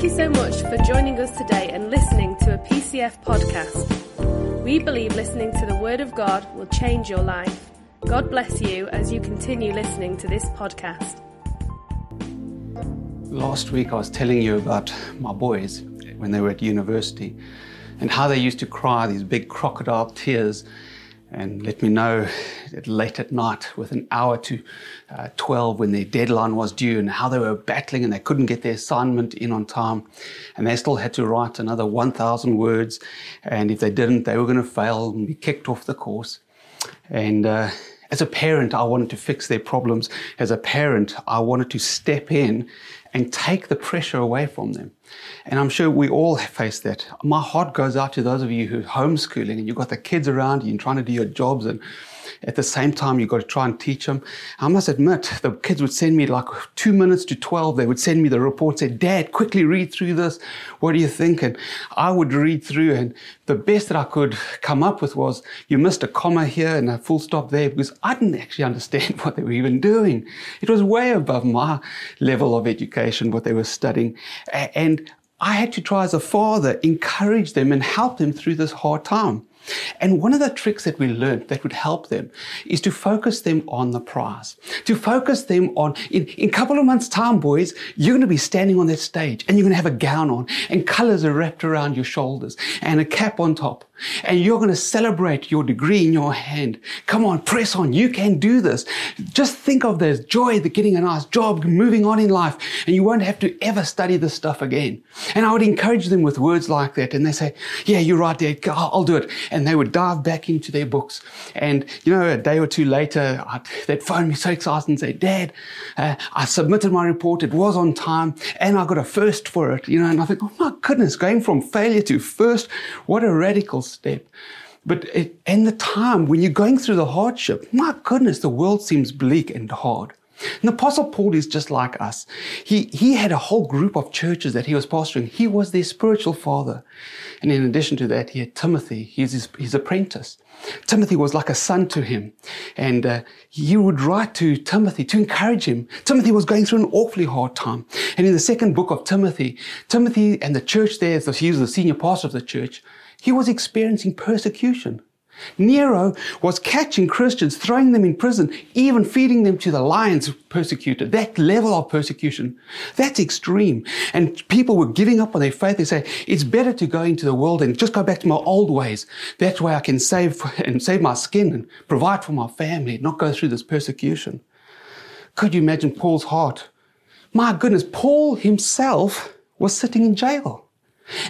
Thank you so much for joining us today and listening to a PCF podcast. We believe listening to the Word of God will change your life. God bless you as you continue listening to this podcast. Last week, I was telling you about my boys when they were at university and how they used to cry these big crocodile tears and let me know late at night with an hour to uh, 12 when their deadline was due and how they were battling and they couldn't get their assignment in on time. And they still had to write another 1000 words. And if they didn't they were going to fail and be kicked off the course. And uh, as a parent i wanted to fix their problems. As a parent i wanted to step in and take the pressure away from them. And I'm sure we all face that. My heart goes out to those of you who are homeschooling and you've got the kids around you and trying to do your jobs and at the same time, you've got to try and teach them. I must admit, the kids would send me like two minutes to 12. They would send me the report, say, Dad, quickly read through this. What do you think? And I would read through and the best that I could come up with was, you missed a comma here and a full stop there because I didn't actually understand what they were even doing. It was way above my level of education, what they were studying. And I had to try as a father, encourage them and help them through this hard time. And one of the tricks that we learned that would help them is to focus them on the prize. To focus them on, in, in a couple of months' time, boys, you're going to be standing on that stage and you're going to have a gown on and colors are wrapped around your shoulders and a cap on top and you're going to celebrate your degree in your hand. Come on, press on. You can do this. Just think of this joy, the getting a nice job, moving on in life, and you won't have to ever study this stuff again. And I would encourage them with words like that. And they say, yeah, you're right, Dad. I'll do it. And they would dive back into their books. And, you know, a day or two later, they'd phone me so excited and say, Dad, uh, I submitted my report. It was on time and I got a first for it. You know, and I think, oh my goodness, going from failure to first, what a radical step. But in the time when you're going through the hardship, my goodness, the world seems bleak and hard. And the Apostle Paul is just like us. He, he had a whole group of churches that he was pastoring. He was their spiritual father. And in addition to that, he had Timothy, he's his, his apprentice. Timothy was like a son to him. And uh, he would write to Timothy to encourage him. Timothy was going through an awfully hard time. And in the second book of Timothy, Timothy and the church there, so he was the senior pastor of the church, he was experiencing persecution. Nero was catching Christians, throwing them in prison, even feeding them to the lions persecuted. That level of persecution, that's extreme. And people were giving up on their faith. They say, it's better to go into the world and just go back to my old ways. That's why I can save and save my skin and provide for my family, not go through this persecution. Could you imagine Paul's heart? My goodness, Paul himself was sitting in jail.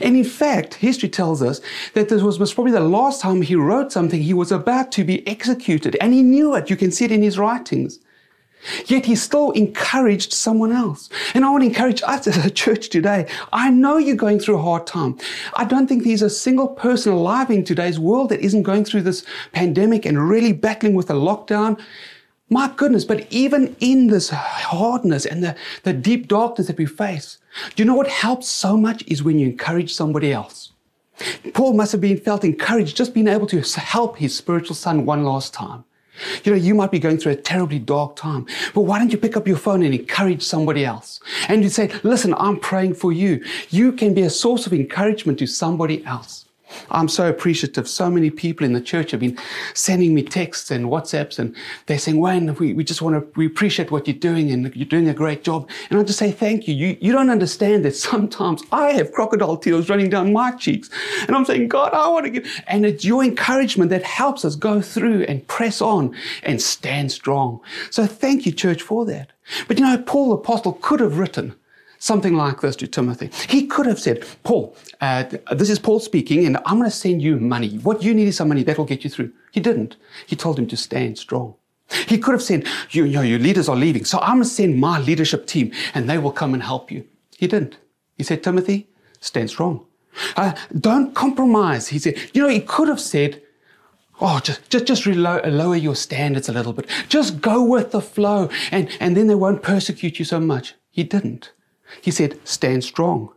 And in fact, history tells us that this was probably the last time he wrote something. He was about to be executed, and he knew it. You can see it in his writings. Yet he still encouraged someone else. And I want to encourage us as a church today. I know you're going through a hard time. I don't think there's a single person alive in today's world that isn't going through this pandemic and really battling with a lockdown. My goodness, but even in this hardness and the, the deep darkness that we face, do you know what helps so much is when you encourage somebody else. Paul must have been felt encouraged just being able to help his spiritual son one last time. You know, you might be going through a terribly dark time, but why don't you pick up your phone and encourage somebody else? And you say, listen, I'm praying for you. You can be a source of encouragement to somebody else. I'm so appreciative. So many people in the church have been sending me texts and WhatsApps and they're saying, Wayne, we, we just want to, we appreciate what you're doing and you're doing a great job. And I just say, thank you. You, you don't understand that sometimes I have crocodile tears running down my cheeks and I'm saying, God, I want to give, and it's your encouragement that helps us go through and press on and stand strong. So thank you, church, for that. But you know, Paul the apostle could have written, something like this to Timothy. He could have said, Paul, uh, this is Paul speaking, and I'm going to send you money. What you need is some money that will get you through. He didn't. He told him to stand strong. He could have said, you, you know, your leaders are leaving, so I'm going to send my leadership team and they will come and help you. He didn't. He said, Timothy, stand strong. Uh, don't compromise. He said, you know, he could have said, Oh, just, just, just lower your standards a little bit. Just go with the flow and, and then they won't persecute you so much. He didn't. He said, stand strong.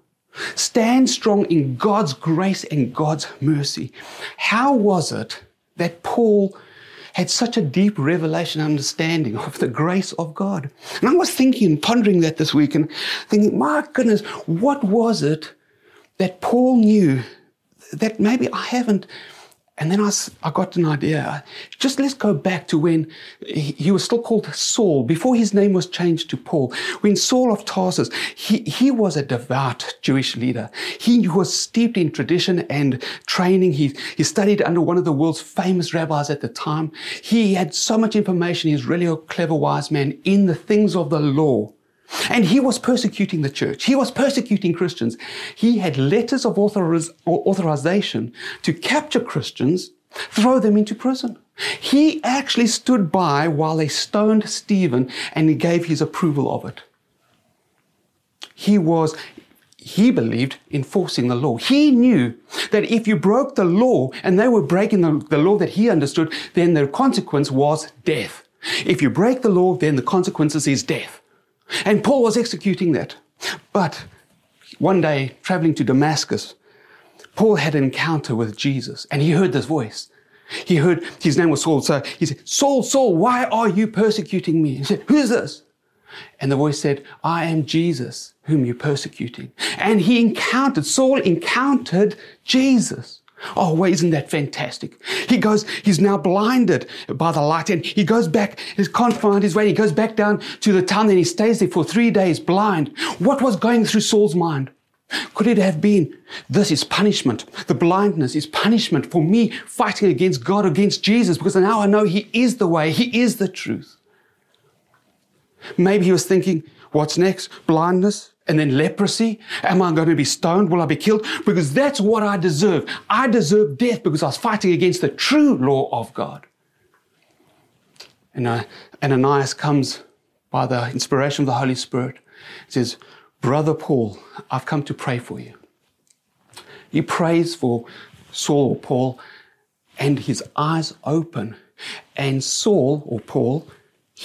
Stand strong in God's grace and God's mercy. How was it that Paul had such a deep revelation and understanding of the grace of God. And I was thinking and pondering that this week and thinking, my goodness, what was it that Paul knew that maybe I haven't and then I, I got an idea. Just let's go back to when he, he, was still called Saul, before his name was changed to Paul. When Saul of Tarsus, he, he was a devout Jewish leader. He was steeped in tradition and training. He, he studied under one of the world's famous rabbis at the time. He had so much information. He's really a clever, wise man in the things of the law. And he was persecuting the church. He was persecuting Christians. He had letters of authoriz- authorization to capture Christians, throw them into prison. He actually stood by while they stoned Stephen and he gave his approval of it. He was, he believed, enforcing the law. He knew that if you broke the law and they were breaking the, the law that he understood, then the consequence was death. If you break the law, then the consequences is death. And Paul was executing that. But one day, traveling to Damascus, Paul had an encounter with Jesus and he heard this voice. He heard his name was Saul. So he said, Saul, Saul, why are you persecuting me? He said, Who's this? And the voice said, I am Jesus whom you're persecuting. And he encountered, Saul encountered Jesus. Oh, well, isn't that fantastic? He goes, he's now blinded by the light and he goes back, he can't find his way. He goes back down to the town and he stays there for three days blind. What was going through Saul's mind? Could it have been, this is punishment. The blindness is punishment for me fighting against God, against Jesus, because now I know He is the way, He is the truth. Maybe he was thinking, what's next? Blindness? And then leprosy? Am I going to be stoned? Will I be killed? Because that's what I deserve. I deserve death because I was fighting against the true law of God. And uh, Ananias comes by the inspiration of the Holy Spirit. He says, Brother Paul, I've come to pray for you. He prays for Saul or Paul, and his eyes open. And Saul or Paul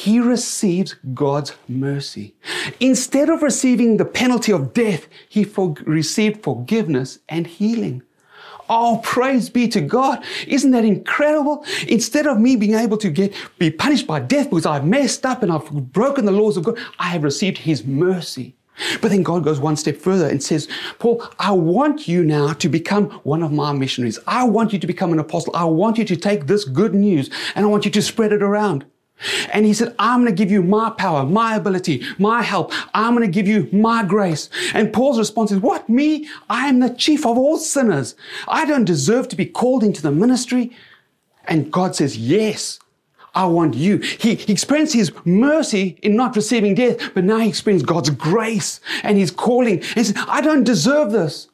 he receives God's mercy. Instead of receiving the penalty of death, he for- received forgiveness and healing. Oh, praise be to God. Isn't that incredible? Instead of me being able to get, be punished by death because I've messed up and I've broken the laws of God, I have received his mercy. But then God goes one step further and says, Paul, I want you now to become one of my missionaries. I want you to become an apostle. I want you to take this good news and I want you to spread it around. And he said, I'm going to give you my power, my ability, my help. I'm going to give you my grace. And Paul's response is, what? Me? I am the chief of all sinners. I don't deserve to be called into the ministry. And God says, yes, I want you. He, he experienced his mercy in not receiving death, but now he experienced God's grace and his calling. And he says, I don't deserve this.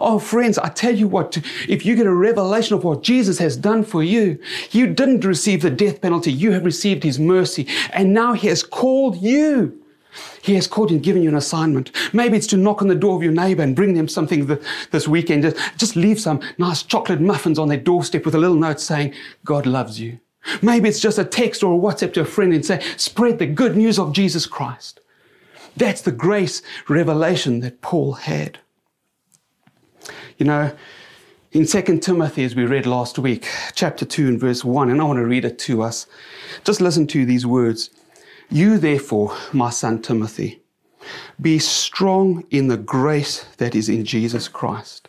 Oh, friends, I tell you what, if you get a revelation of what Jesus has done for you, you didn't receive the death penalty. You have received his mercy. And now he has called you. He has called you and given you an assignment. Maybe it's to knock on the door of your neighbor and bring them something this weekend. Just, just leave some nice chocolate muffins on their doorstep with a little note saying, God loves you. Maybe it's just a text or a WhatsApp to a friend and say, spread the good news of Jesus Christ. That's the grace revelation that Paul had. You know, in 2 Timothy, as we read last week, chapter 2 and verse 1, and I want to read it to us. Just listen to these words. You, therefore, my son Timothy, be strong in the grace that is in Jesus Christ.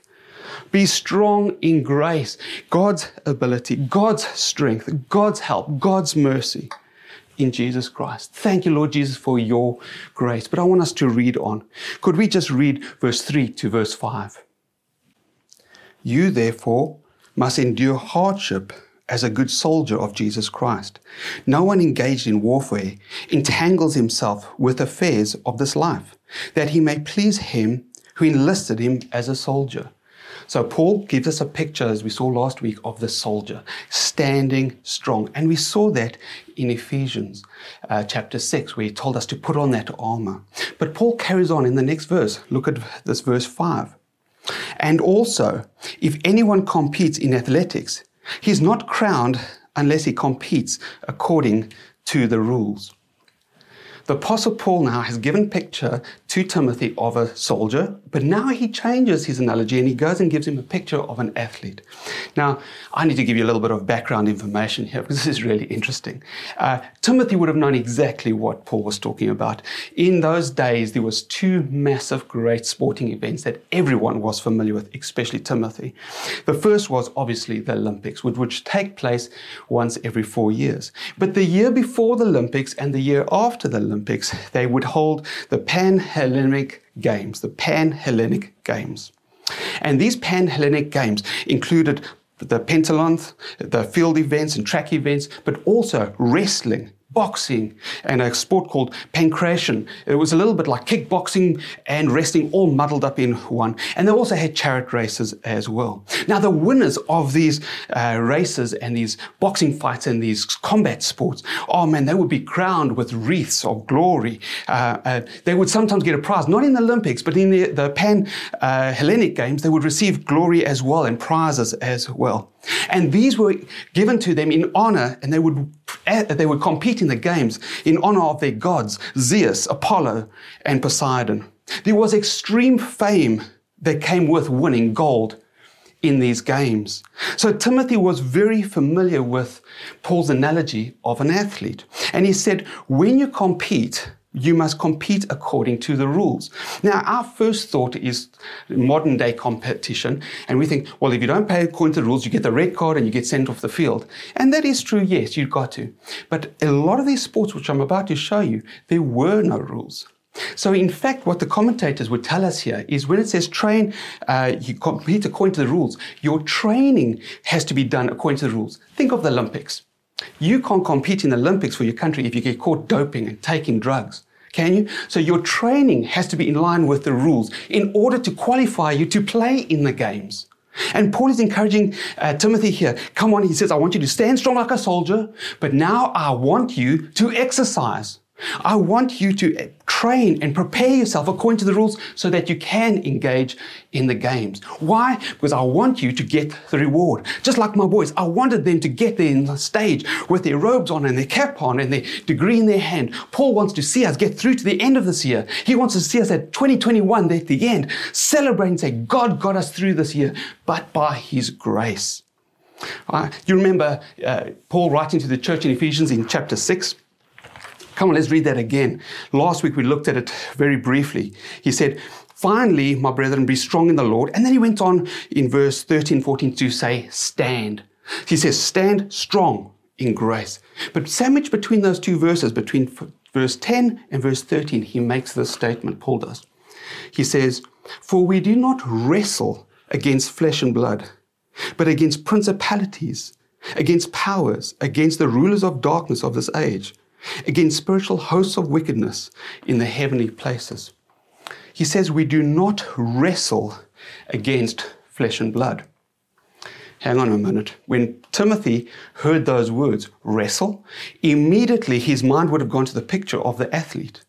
Be strong in grace, God's ability, God's strength, God's help, God's mercy in Jesus Christ. Thank you, Lord Jesus, for your grace. But I want us to read on. Could we just read verse 3 to verse 5? You, therefore, must endure hardship as a good soldier of Jesus Christ. No one engaged in warfare entangles himself with affairs of this life, that he may please him who enlisted him as a soldier. So Paul gives us a picture, as we saw last week, of the soldier standing strong. And we saw that in Ephesians uh, chapter 6, where he told us to put on that armor. But Paul carries on in the next verse. Look at this verse 5. And also, if anyone competes in athletics, he's not crowned unless he competes according to the rules. The Apostle Paul now has given picture to Timothy of a soldier, but now he changes his analogy and he goes and gives him a picture of an athlete. Now, I need to give you a little bit of background information here because this is really interesting. Uh, Timothy would have known exactly what Paul was talking about. In those days, there was two massive, great sporting events that everyone was familiar with, especially Timothy. The first was obviously the Olympics, which take place once every four years. But the year before the Olympics and the year after the Olympics, they would hold the Pan Hellenic Games, the Pan Hellenic Games. And these Pan Hellenic Games included the pentathlon, the field events and track events, but also wrestling, boxing, and a sport called pankration. It was a little bit like kickboxing and wrestling all muddled up in one. And they also had chariot races as well. Now, the winners of these uh, races and these boxing fights and these combat sports, oh man, they would be crowned with wreaths of glory. Uh, uh, they would sometimes get a prize, not in the Olympics, but in the, the Pan uh, Hellenic Games, they would receive glory as well and prizes as well. And these were given to them in honor, and they would, Eh, they would compete in the games in honor of their gods, Zeus, Apollo, and Poseidon. There was extreme fame that came with winning gold in these games. So Timothy was very familiar with Paul's analogy of an athlete. And he said, when you compete, you must compete according to the rules. Now, our first thought is modern day competition, and we think, well, if you don't pay according to the rules, you get the red card and you get sent off the field. And that is true, yes, you've got to. But a lot of these sports, which I'm about to show you, there were no rules. So, in fact, what the commentators would tell us here is when it says train, uh, you compete according to the rules, your training has to be done according to the rules. Think of the Olympics. You can't compete in the Olympics for your country if you get caught doping and taking drugs. Can you? So your training has to be in line with the rules in order to qualify you to play in the games. And Paul is encouraging uh, Timothy here. Come on, he says, I want you to stand strong like a soldier, but now I want you to exercise. I want you to train and prepare yourself according to the rules so that you can engage in the games. Why? Because I want you to get the reward. Just like my boys, I wanted them to get there in the stage with their robes on and their cap on and their degree in their hand. Paul wants to see us get through to the end of this year. He wants to see us at 2021 at the end, celebrate and say, God got us through this year, but by His grace. Uh, you remember uh, Paul writing to the church in Ephesians in chapter 6? Come on, let's read that again. Last week we looked at it very briefly. He said, Finally, my brethren, be strong in the Lord. And then he went on in verse 13, 14 to say, Stand. He says, Stand strong in grace. But sandwiched between those two verses, between verse 10 and verse 13, he makes this statement, Paul does. He says, For we do not wrestle against flesh and blood, but against principalities, against powers, against the rulers of darkness of this age against spiritual hosts of wickedness in the heavenly places. He says we do not wrestle against flesh and blood. Hang on a minute. When Timothy heard those words, wrestle, immediately his mind would have gone to the picture of the athlete.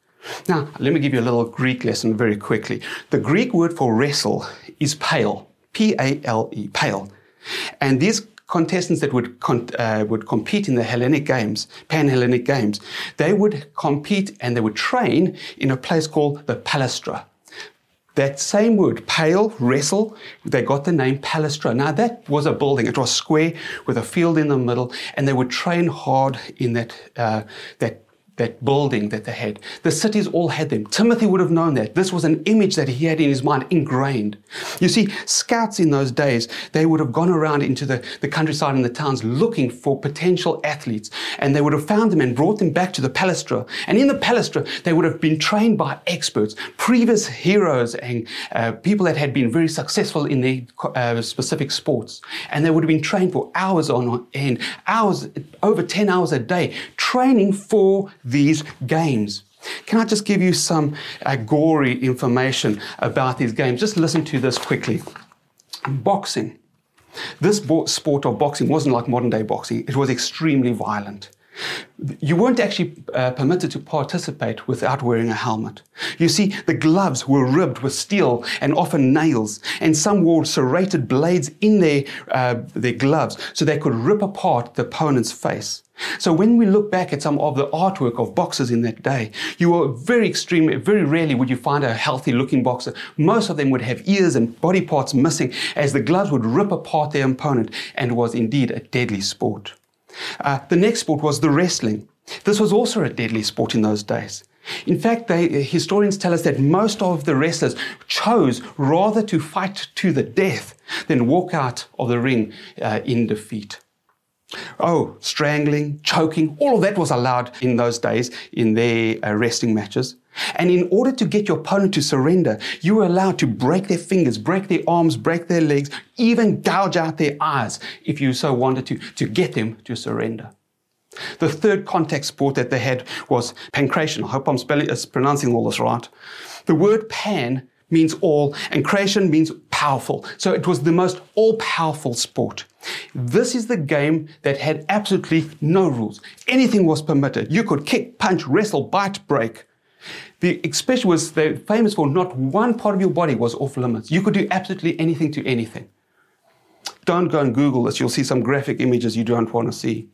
Now, let me give you a little Greek lesson very quickly. The Greek word for wrestle is pale, P A L E, pale. And these contestants that would uh, would compete in the Hellenic Games, Pan Hellenic Games, they would compete and they would train in a place called the Palestra. That same word, pale, wrestle, they got the name Palestra. Now that was a building. It was square with a field in the middle, and they would train hard in that uh, that that building that they had. The cities all had them. Timothy would have known that. This was an image that he had in his mind, ingrained. You see, scouts in those days, they would have gone around into the, the countryside and the towns looking for potential athletes. And they would have found them and brought them back to the palestra. And in the palestra, they would have been trained by experts, previous heroes and uh, people that had been very successful in their uh, specific sports. And they would have been trained for hours on end, hours, over 10 hours a day, training for these games. Can I just give you some uh, gory information about these games? Just listen to this quickly. Boxing. This sport of boxing wasn't like modern day boxing, it was extremely violent. You weren't actually uh, permitted to participate without wearing a helmet. You see, the gloves were ribbed with steel and often nails, and some wore serrated blades in their, uh, their gloves so they could rip apart the opponent's face. So when we look back at some of the artwork of boxers in that day, you were very extreme, very rarely would you find a healthy looking boxer. Most of them would have ears and body parts missing as the gloves would rip apart their opponent and was indeed a deadly sport. Uh, the next sport was the wrestling. This was also a deadly sport in those days. In fact, they, historians tell us that most of the wrestlers chose rather to fight to the death than walk out of the ring uh, in defeat. Oh, strangling, choking, all of that was allowed in those days in their uh, wrestling matches. And in order to get your opponent to surrender, you were allowed to break their fingers, break their arms, break their legs, even gouge out their eyes if you so wanted to, to get them to surrender. The third contact sport that they had was pankration. I hope I'm spelling, uh, pronouncing all this right. The word pan means all, and creation means powerful. So it was the most all powerful sport. This is the game that had absolutely no rules. Anything was permitted. You could kick, punch, wrestle, bite, break. The expression was they're famous for not one part of your body was off limits. You could do absolutely anything to anything. Don't go and Google this. You'll see some graphic images you don't want to see.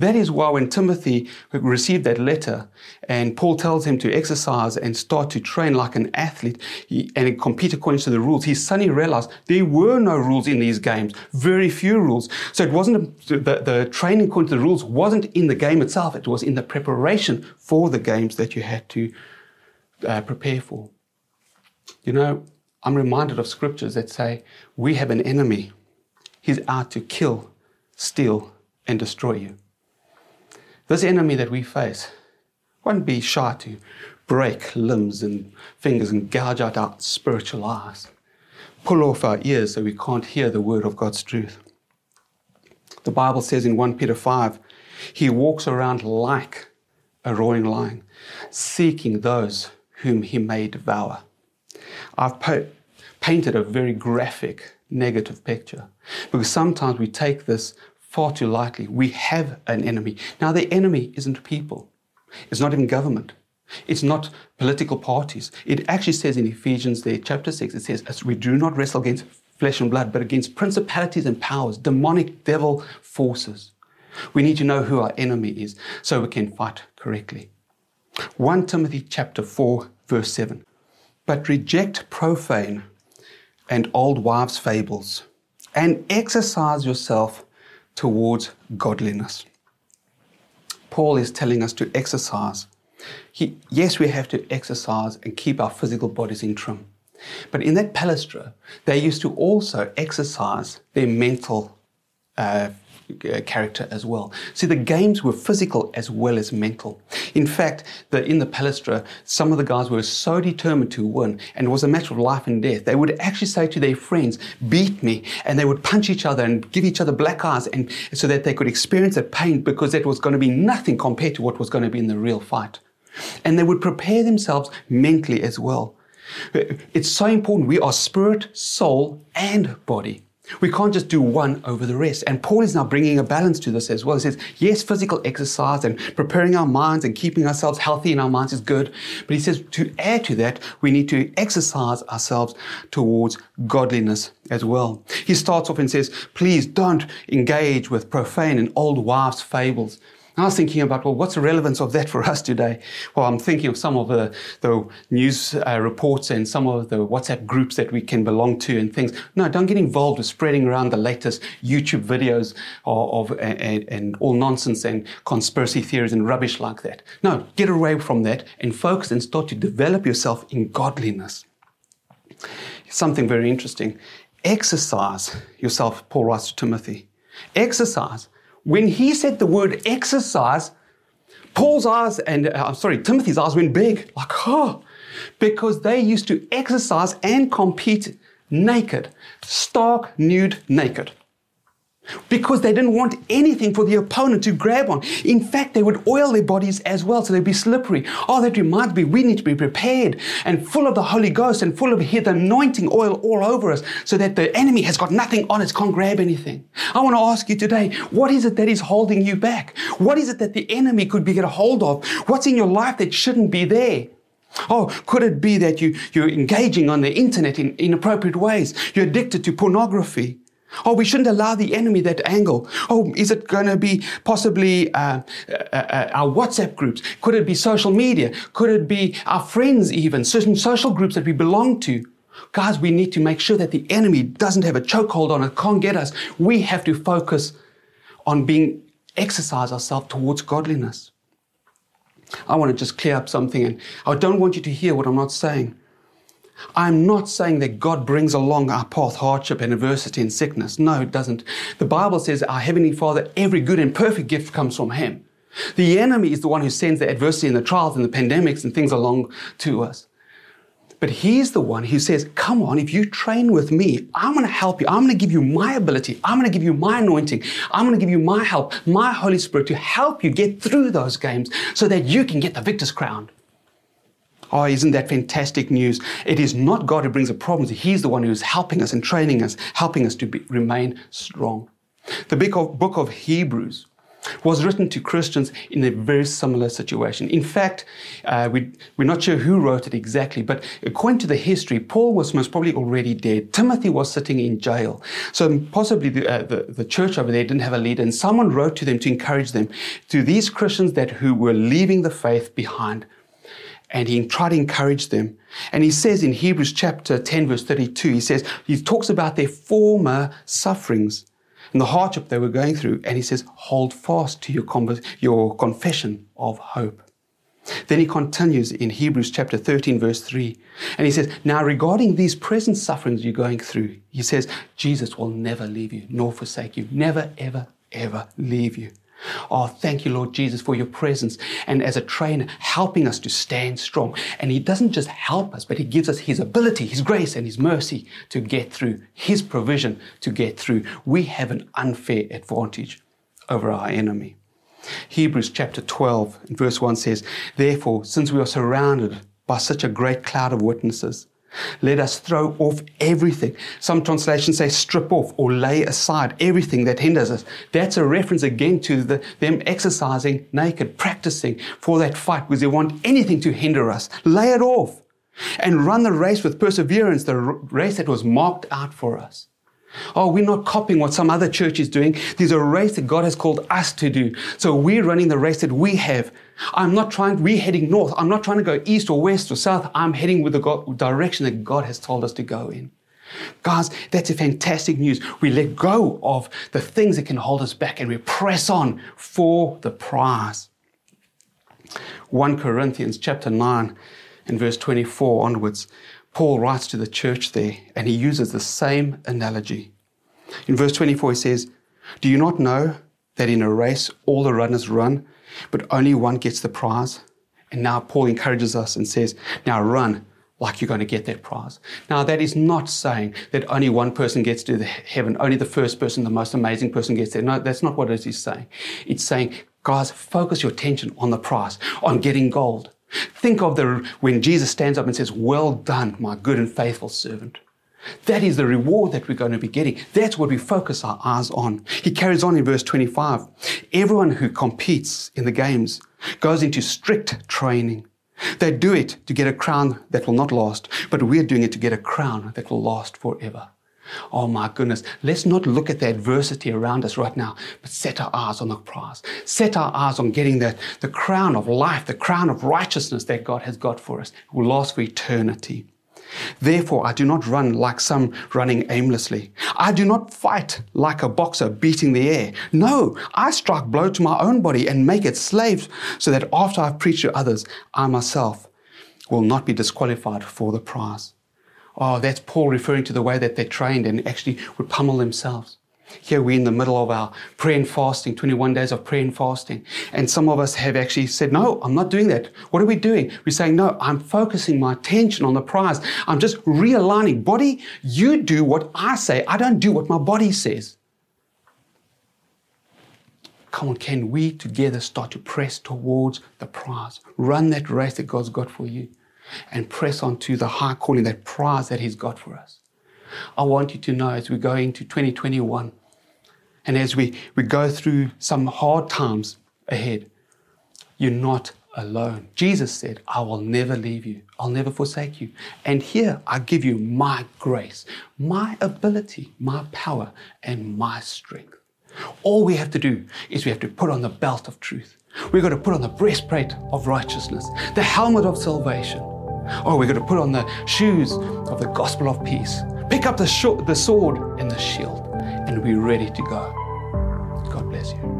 That is why when Timothy received that letter and Paul tells him to exercise and start to train like an athlete and compete according to the rules, he suddenly realized there were no rules in these games, very few rules. So it wasn't the, the training according to the rules wasn't in the game itself, it was in the preparation for the games that you had to uh, prepare for. You know, I'm reminded of scriptures that say we have an enemy. He's out to kill, steal, and destroy you. This enemy that we face won't be shy to break limbs and fingers and gouge out our spiritual eyes, pull off our ears so we can't hear the word of God's truth. The Bible says in 1 Peter 5, he walks around like a roaring lion, seeking those whom he may devour. I've po- painted a very graphic negative picture because sometimes we take this far too lightly. We have an enemy. Now, the enemy isn't people, it's not even government. It's not political parties. It actually says in Ephesians there, chapter 6, it says, As we do not wrestle against flesh and blood, but against principalities and powers, demonic devil forces. We need to know who our enemy is so we can fight correctly. 1 Timothy chapter 4, verse 7. But reject profane and old wives' fables, and exercise yourself towards godliness. Paul is telling us to exercise. He, yes, we have to exercise and keep our physical bodies in trim. But in that palestra, they used to also exercise their mental uh, Uh, character as well. See, the games were physical as well as mental. In fact, the, in the palæstra, some of the guys were so determined to win, and it was a matter of life and death. They would actually say to their friends, "Beat me," and they would punch each other and give each other black eyes, and so that they could experience that pain because that was going to be nothing compared to what was going to be in the real fight. And they would prepare themselves mentally as well. Uh, it's so important. We are spirit, soul, and body. We can't just do one over the rest. And Paul is now bringing a balance to this as well. He says, yes, physical exercise and preparing our minds and keeping ourselves healthy in our minds is good. But he says to add to that, we need to exercise ourselves towards godliness as well. He starts off and says, please don't engage with profane and old wives' fables. I was thinking about, well, what's the relevance of that for us today? Well, I'm thinking of some of the, the news uh, reports and some of the WhatsApp groups that we can belong to and things. No, don't get involved with spreading around the latest YouTube videos of, of and, and all nonsense and conspiracy theories and rubbish like that. No, get away from that and focus and start to develop yourself in godliness. Something very interesting. Exercise yourself, Paul writes to Timothy. Exercise when he said the word exercise, Paul's eyes and uh, I'm sorry, Timothy's eyes went big, like, oh, because they used to exercise and compete naked, stark, nude, naked because they didn't want anything for the opponent to grab on. In fact, they would oil their bodies as well so they'd be slippery. Oh, that reminds me, we need to be prepared and full of the Holy Ghost and full of the anointing oil all over us so that the enemy has got nothing on us, can't grab anything. I want to ask you today, what is it that is holding you back? What is it that the enemy could be get a hold of? What's in your life that shouldn't be there? Oh, could it be that you, you're engaging on the internet in inappropriate ways? You're addicted to pornography. Oh, we shouldn't allow the enemy that angle. Oh, is it going to be possibly uh, uh, uh, our WhatsApp groups? Could it be social media? Could it be our friends, even certain social groups that we belong to? Guys, we need to make sure that the enemy doesn't have a chokehold on it, can't get us. We have to focus on being exercise ourselves towards godliness. I want to just clear up something, and I don't want you to hear what I'm not saying. I'm not saying that God brings along our path hardship and adversity and sickness. No, it doesn't. The Bible says our Heavenly Father, every good and perfect gift comes from Him. The enemy is the one who sends the adversity and the trials and the pandemics and things along to us. But he's the one who says, Come on, if you train with me, I'm going to help you. I'm going to give you my ability. I'm going to give you my anointing. I'm going to give you my help, my Holy Spirit to help you get through those games so that you can get the victor's crown. Oh, isn't that fantastic news? It is not God who brings the problems. He's the one who is helping us and training us, helping us to be, remain strong. The book of, book of Hebrews was written to Christians in a very similar situation. In fact, uh, we, are not sure who wrote it exactly, but according to the history, Paul was most probably already dead. Timothy was sitting in jail. So possibly the, uh, the, the, church over there didn't have a leader, and someone wrote to them to encourage them, to these Christians that who were leaving the faith behind. And he tried to encourage them. And he says in Hebrews chapter 10, verse 32, he says, he talks about their former sufferings and the hardship they were going through. And he says, hold fast to your, your confession of hope. Then he continues in Hebrews chapter 13, verse 3. And he says, Now regarding these present sufferings you're going through, he says, Jesus will never leave you nor forsake you. Never, ever, ever leave you. Oh, thank you, Lord Jesus, for your presence and as a trainer, helping us to stand strong. And He doesn't just help us, but He gives us His ability, His grace, and His mercy to get through, His provision to get through. We have an unfair advantage over our enemy. Hebrews chapter 12 verse 1 says, Therefore, since we are surrounded by such a great cloud of witnesses, let us throw off everything. Some translations say strip off or lay aside everything that hinders us. That's a reference again to the, them exercising naked, practicing for that fight because they want anything to hinder us. Lay it off and run the race with perseverance, the race that was marked out for us. Oh, we're not copying what some other church is doing. There's a race that God has called us to do. So we're running the race that we have. I'm not trying, we're heading north. I'm not trying to go east or west or south. I'm heading with the God, direction that God has told us to go in. Guys, that's a fantastic news. We let go of the things that can hold us back and we press on for the prize. 1 Corinthians chapter 9 and verse 24 onwards Paul writes to the church there and he uses the same analogy. In verse 24, he says, Do you not know that in a race all the runners run, but only one gets the prize? And now Paul encourages us and says, Now run like you're going to get that prize. Now, that is not saying that only one person gets to heaven, only the first person, the most amazing person gets there. No, that's not what it is saying. It's saying, guys, focus your attention on the prize, on getting gold. Think of the, when Jesus stands up and says, Well done, my good and faithful servant. That is the reward that we're going to be getting. That's what we focus our eyes on. He carries on in verse 25. Everyone who competes in the games goes into strict training. They do it to get a crown that will not last, but we're doing it to get a crown that will last forever. Oh my goodness, let's not look at the adversity around us right now, but set our eyes on the prize. Set our eyes on getting that, the crown of life, the crown of righteousness that God has got for us. It will last for eternity. Therefore, I do not run like some running aimlessly. I do not fight like a boxer beating the air. No, I strike blow to my own body and make it slaves so that after I've preached to others, I myself will not be disqualified for the prize. Oh, that's Paul referring to the way that they trained and actually would pummel themselves. Here we're in the middle of our prayer and fasting, 21 days of prayer and fasting. And some of us have actually said, no, I'm not doing that. What are we doing? We're saying, no, I'm focusing my attention on the prize. I'm just realigning. Body, you do what I say. I don't do what my body says. Come on, can we together start to press towards the prize? Run that race that God's got for you and press on to the high calling, that prize that He's got for us. I want you to know as we go into 2021 and as we, we go through some hard times ahead, You're not alone. Jesus said, I will never leave you, I'll never forsake you. And here I give you my grace, my ability, my power, and my strength. All we have to do is we have to put on the belt of truth. We've got to put on the breastplate of righteousness, the helmet of salvation. Oh, we're going to put on the shoes of the gospel of peace, pick up the, the sword and the shield, and be ready to go. God bless you.